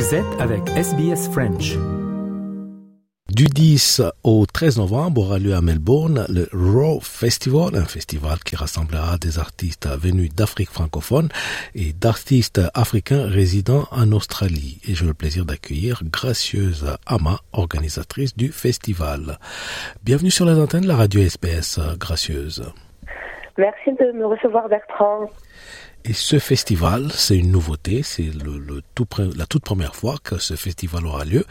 Vous êtes avec SBS French. Du 10 au 13 novembre aura lieu à Melbourne le Raw Festival, un festival qui rassemblera des artistes venus d'Afrique francophone et d'artistes africains résidant en Australie. Et j'ai le plaisir d'accueillir Gracieuse Ama, organisatrice du festival. Bienvenue sur les antennes de la radio SBS, Gracieuse. Merci de me recevoir, Bertrand. Et ce festival, c'est une nouveauté, c'est le, tout, la toute première fois que ce festival aura lieu.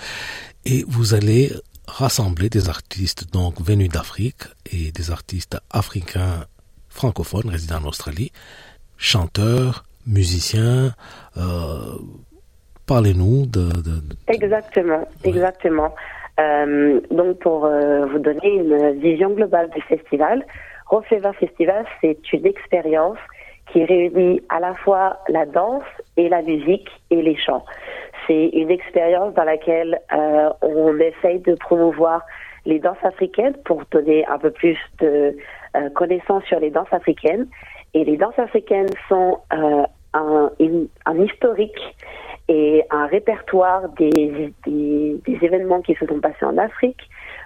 Et vous allez rassembler des artistes donc venus d'Afrique et des artistes africains francophones résidant en Australie, chanteurs, musiciens. Euh, Parlez-nous de, Exactement, exactement. Euh, donc pour euh, vous donner une vision globale du festival, Rofeva Festival, c'est une expérience qui réunit à la fois la danse et la musique et les chants. C'est une expérience dans laquelle euh, on essaye de promouvoir les danses africaines pour donner un peu plus de euh, connaissances sur les danses africaines. Et les danses africaines sont euh, un, historique et un répertoire des, événements qui se sont passés en Afrique,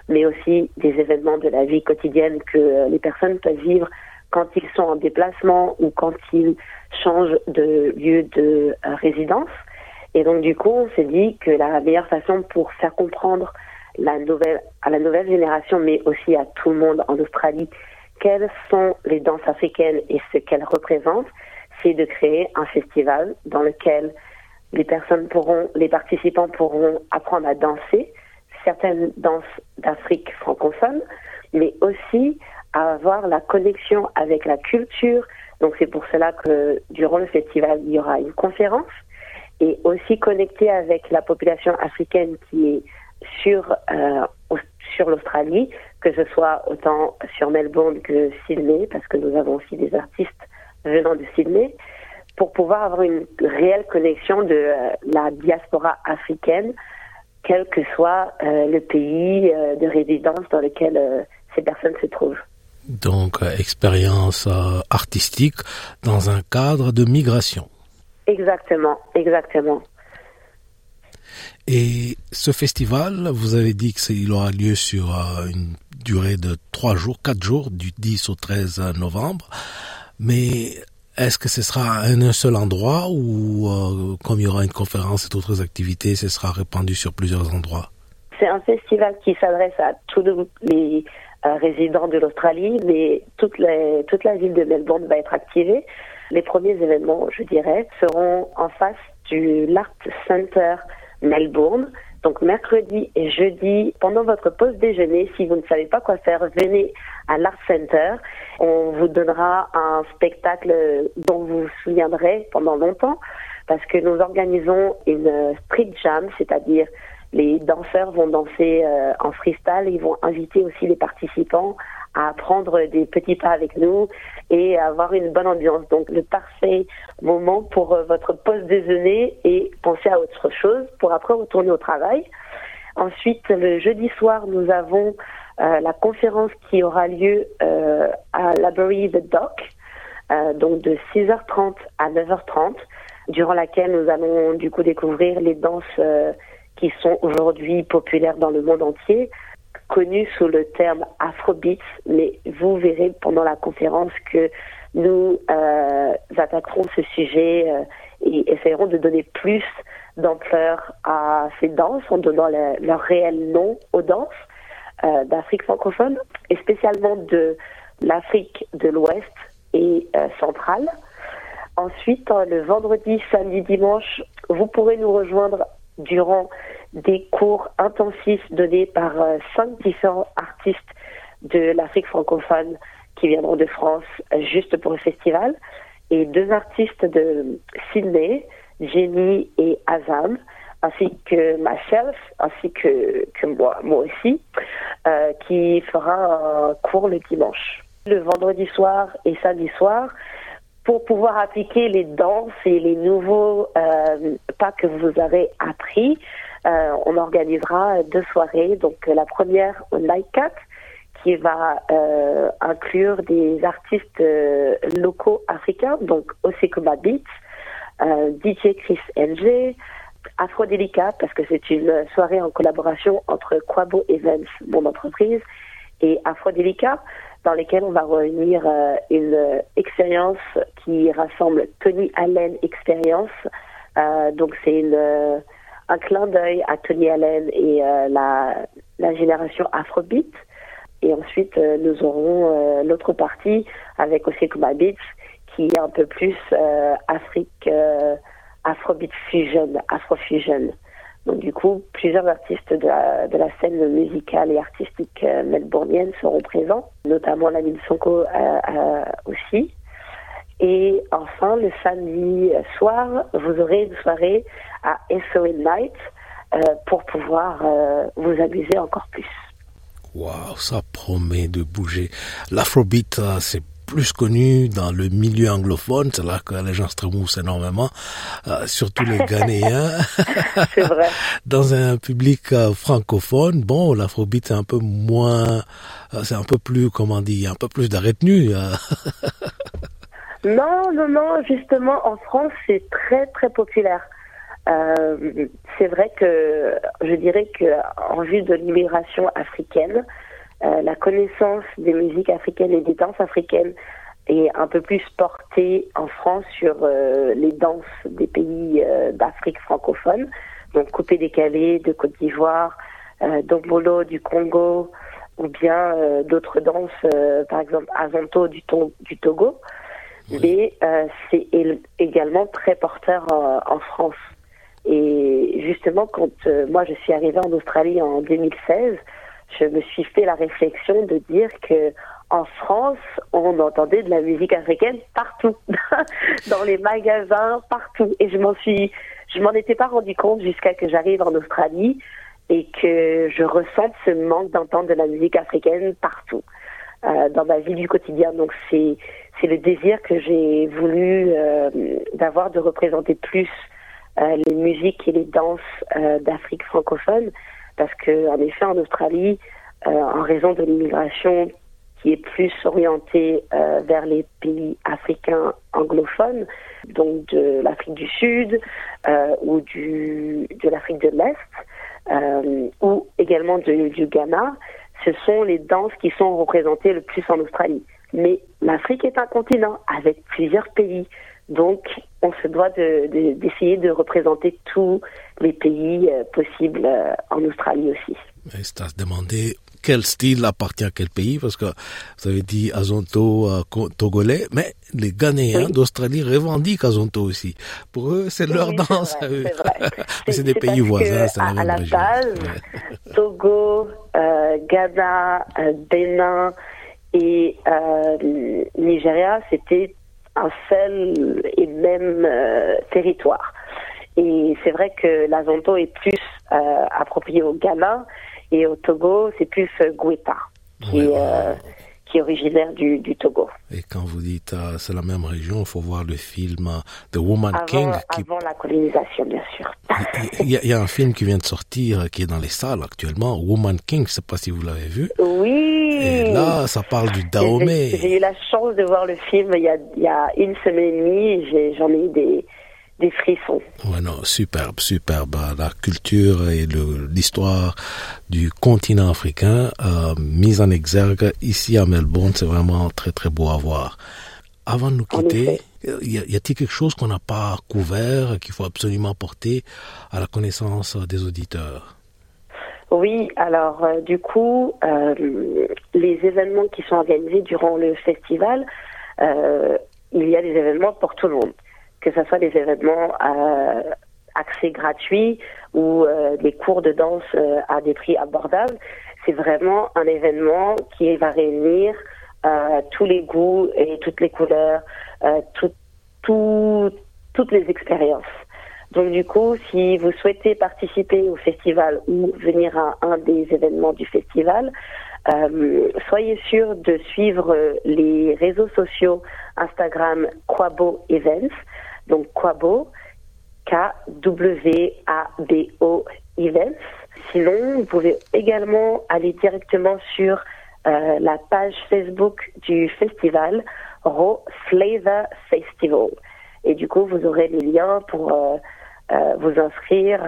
mais aussi des événements de la vie quotidienne que les personnes peuvent vivre quand ils sont en déplacement ou quand ils changent de lieu de euh, résidence. Et donc du coup, on s'est dit que la meilleure façon pour faire comprendre la nouvelle, à la nouvelle génération, mais aussi à tout le monde en Australie, quelles sont les danses africaines et ce qu'elles représentent, c'est de créer un festival dans lequel les personnes pourront, les participants pourront apprendre à danser certaines danses d'Afrique francophone, mais aussi avoir la connexion avec la culture. Donc c'est pour cela que durant le festival, il y aura une conférence et aussi connecter avec la population africaine qui est sur, euh, sur l'Australie, que ce soit autant sur Melbourne que Sydney, parce que nous avons aussi des artistes venant de Sydney, pour pouvoir avoir une réelle connexion de euh, la diaspora africaine, quel que soit euh, le pays de résidence dans lequel ces personnes se trouvent donc euh, expérience euh, artistique dans un cadre de migration. Exactement, exactement. Et ce festival, vous avez dit qu'il aura lieu sur euh, une durée de trois jours, quatre jours, du 10 au 13 novembre. Mais est-ce que ce sera à un seul endroit ou comme il y aura une conférence et d'autres activités, ce sera répandu sur plusieurs endroits? C'est un festival qui s'adresse à tous les résidents de l'Australie, mais toute, les, toute la ville de Melbourne va être activée. Les premiers événements, je dirais, seront en face du l'Art Center Melbourne. Donc mercredi et jeudi, pendant votre pause déjeuner, si vous ne savez pas quoi faire, venez à l'Art Center. On vous donnera un spectacle dont vous vous souviendrez pendant longtemps parce que nous organisons une street jam, c'est-à-dire les danseurs vont danser euh, en freestyle. Ils vont inviter aussi les participants à prendre des petits pas avec nous et avoir une bonne ambiance. Donc le parfait moment pour euh, votre pause déjeuner et penser à autre chose pour après retourner au travail. Ensuite, le jeudi soir, nous avons euh, la conférence qui aura lieu à Library the Dock, donc de 6h30 à 9h30, durant laquelle nous allons du coup découvrir les danses qui sont aujourd'hui populaires dans le monde entier, connus sous le terme Afrobeats, mais vous verrez pendant la conférence que nous euh, attaquerons ce sujet euh, et essaierons de donner plus d'ampleur à ces danses en donnant leur réel nom aux danses euh, d'Afrique francophone et spécialement de l'Afrique de l'Ouest et euh, centrale. Ensuite, le vendredi, samedi, dimanche, vous pourrez nous rejoindre durant des cours intensifs donnés par euh, cinq différents artistes de l'Afrique francophone qui viendront de France juste pour le festival et deux artistes de Sydney, Jenny et Azam, ainsi que myself, ainsi que, que moi, aussi, euh, qui fera un cours le dimanche. Le vendredi soir et samedi soir, pour pouvoir appliquer les danses et les nouveaux euh, pas que vous avez appris, euh, on organisera deux soirées. Donc la première au Cat qui va euh, inclure des artistes euh, locaux africains, donc Osekuma Beats, euh, DJ Chris NG, Afrodélica, parce que c'est une soirée en collaboration entre Quabo Events, mon entreprise, et Afrodélica, dans lesquelles on va réunir euh, une expérience qui rassemble Tony Allen Experience. Euh, donc c'est une un clin d'œil à Tony Allen et la, la génération Afrobeat. Et ensuite, nous aurons l'autre partie avec aussi Beats, qui est un peu plus Afrique Afrobeat Fusion, Afrofusion. Donc du coup, plusieurs artistes de la, scène musicale et artistique euh, melbournienne seront présents, notamment la Sonko euh, euh, aussi. Et enfin, le samedi soir, vous aurez une soirée à SOL Night pour pouvoir vous amuser encore plus. Waouh, ça promet de bouger. L'afrobeat, c'est plus connu dans le milieu anglophone, c'est là que les gens se trémoussent énormément, euh, surtout les Ghanéens. c'est vrai. dans un public euh, francophone, bon, l'afrobeat c'est un peu moins, euh, c'est un peu plus, comment dire, un peu plus de retenue. non, non, non, justement, en France, c'est très, très populaire. C'est vrai que je dirais que en vue de l'immigration africaine, euh, la connaissance des musiques africaines et des danses africaines est un peu plus portée en France sur euh, les danses des pays euh, d'Afrique francophone, donc coupé décalé de Côte d'Ivoire, Dombolo du Congo, ou bien d'autres danses, par exemple Azonto du, du Togo. Mais c'est également très porteur en France. Et justement, quand moi je suis arrivée en Australie en 2016, je me suis fait la réflexion de dire que en France, on entendait de la musique africaine partout, dans les magasins, partout. Et je m'en suis, je m'en étais pas rendu compte jusqu'à que j'arrive en Australie et que je ressente ce manque d'entendre de la musique africaine partout euh, dans ma vie du quotidien. Donc c'est c'est le désir que j'ai voulu euh, d'avoir de représenter plus les musiques et les danses euh, d'Afrique francophone parce que en effet en Australie, euh, en raison de l'immigration qui est plus orientée euh, vers les pays africains anglophones, donc de l'Afrique du Sud euh, ou de l'Afrique de l'Est, ou également du Ghana, ce sont les danses qui sont représentées le plus en Australie. Mais l'Afrique est un continent avec plusieurs pays. Donc, on se doit d'essayer de, de, représenter tous les pays euh, possibles euh, en Australie aussi. C'est à se demander quel style appartient à quel pays, parce que vous avez dit Azonto euh, togolais, mais les Ghanéens d'Australie revendiquent Azonto aussi. Pour eux, c'est leur danse à eux. mais c'est des pays voisins, c'est la même à la base, Togo, Ghana, Bénin et Nigeria, c'était un seul et même euh, territoire. Et c'est vrai que l'Azonto est plus euh, approprié au Ghana et au Togo, c'est plus euh, Gueta, qui, qui est originaire du, du, Togo. Et quand vous dites c'est la même région, il faut voir le film The Woman avant, King. Qui... Avant la colonisation, bien sûr. Il y, a, il y, a un film qui vient de sortir, qui est dans les salles actuellement, Woman King, je ne sais pas si vous l'avez vu. Oui. Et là, ça parle du Dahomey. J'ai eu la chance de voir le film il y a, il y a une semaine et demie, j'en ai eu des des frissons. Ouais, non, superbe, superbe. La culture et l'histoire du continent africain euh, mise en exergue ici à Melbourne, c'est vraiment très très beau à voir. Avant de nous quitter, y a-t-il quelque chose qu'on n'a pas couvert, qu'il faut absolument porter à la connaissance des auditeurs? Oui, alors euh, du coup, euh, les événements qui sont organisés durant le festival, euh, il y a des événements pour tout le monde que ce soit des événements à accès gratuit ou euh, des cours de danse euh, à des prix abordables. C'est vraiment un événement qui va réunir euh, tous les goûts et toutes les couleurs, tout, tout, toutes les expériences. Donc du coup, si vous souhaitez participer au festival ou venir à un des événements du festival, euh, soyez sûr de suivre les réseaux sociaux Instagram Quabo Events donc Quabo, K-W-A-B-O Events. Sinon, vous pouvez également aller directement sur euh, la page Facebook du festival, Raw Flavor Festival. Et du coup, vous aurez les liens pour euh, euh, vous inscrire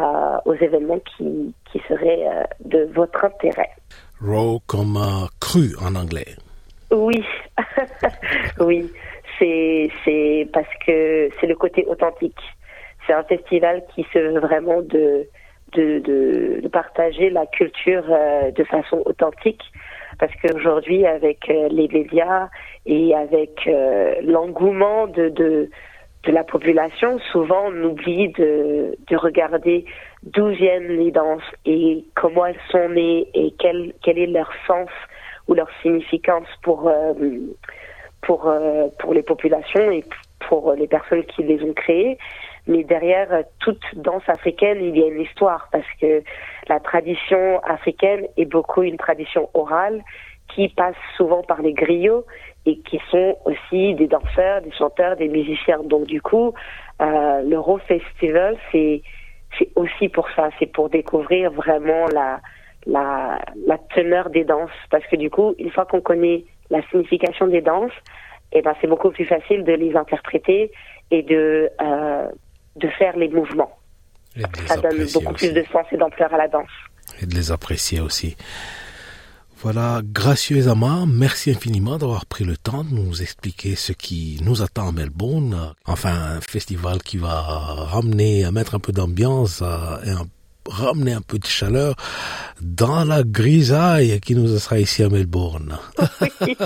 aux événements qui, qui seraient de votre intérêt. Raw comme cru en anglais. Oui, oui, c'est parce que c'est le côté authentique. C'est un festival qui se veut vraiment de partager la culture de façon authentique parce qu'aujourd'hui avec les médias et avec l'engouement de, la population, souvent on oublie de, de regarder d'où viennent les danses et comment elles sont nées et quel, quel est leur sens ou leur significance pour, euh, pour, euh, pour les populations et pour les personnes qui les ont créées. Mais derrière toute danse africaine, il y a une histoire parce que la tradition africaine est beaucoup une tradition orale qui passe souvent par les griots et qui sont aussi des danseurs, des chanteurs, des musiciens. Donc du coup, euh, l'Euro Festival, c'est c'est aussi pour ça, c'est pour découvrir vraiment la, la la teneur des danses, parce que du coup, une fois qu'on connaît la signification des danses, et eh ben c'est beaucoup plus facile de les interpréter et de euh, de faire les mouvements. ça donne beaucoup plus de sens et d'ampleur à la danse. Et de les apprécier aussi. Voilà, gracieusement, merci infiniment d'avoir pris le temps de nous expliquer ce qui nous attend à Melbourne. Enfin, un festival qui va ramener, à mettre un peu d'ambiance et ramener un peu de chaleur dans la grisaille qui nous sera ici à Melbourne. Oui.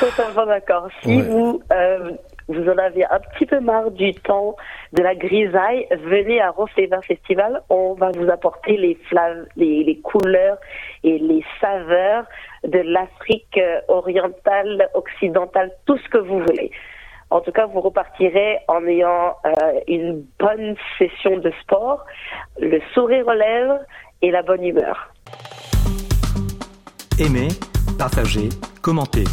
Totalement d'accord. Si vous euh, vous en avez un petit peu marre du temps de la grisaille, venez à Rofleva Festival. On va vous apporter les, les, les couleurs et les saveurs de l'Afrique euh, orientale, occidentale, tout ce que vous voulez. En tout cas, vous repartirez en ayant euh, une bonne session de sport, le sourire aux lèvres et la bonne humeur. Aimez, partagez, commentez.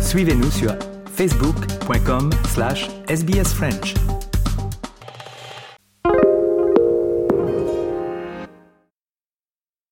Suivez-nous sur facebook.com slash sbsfrench.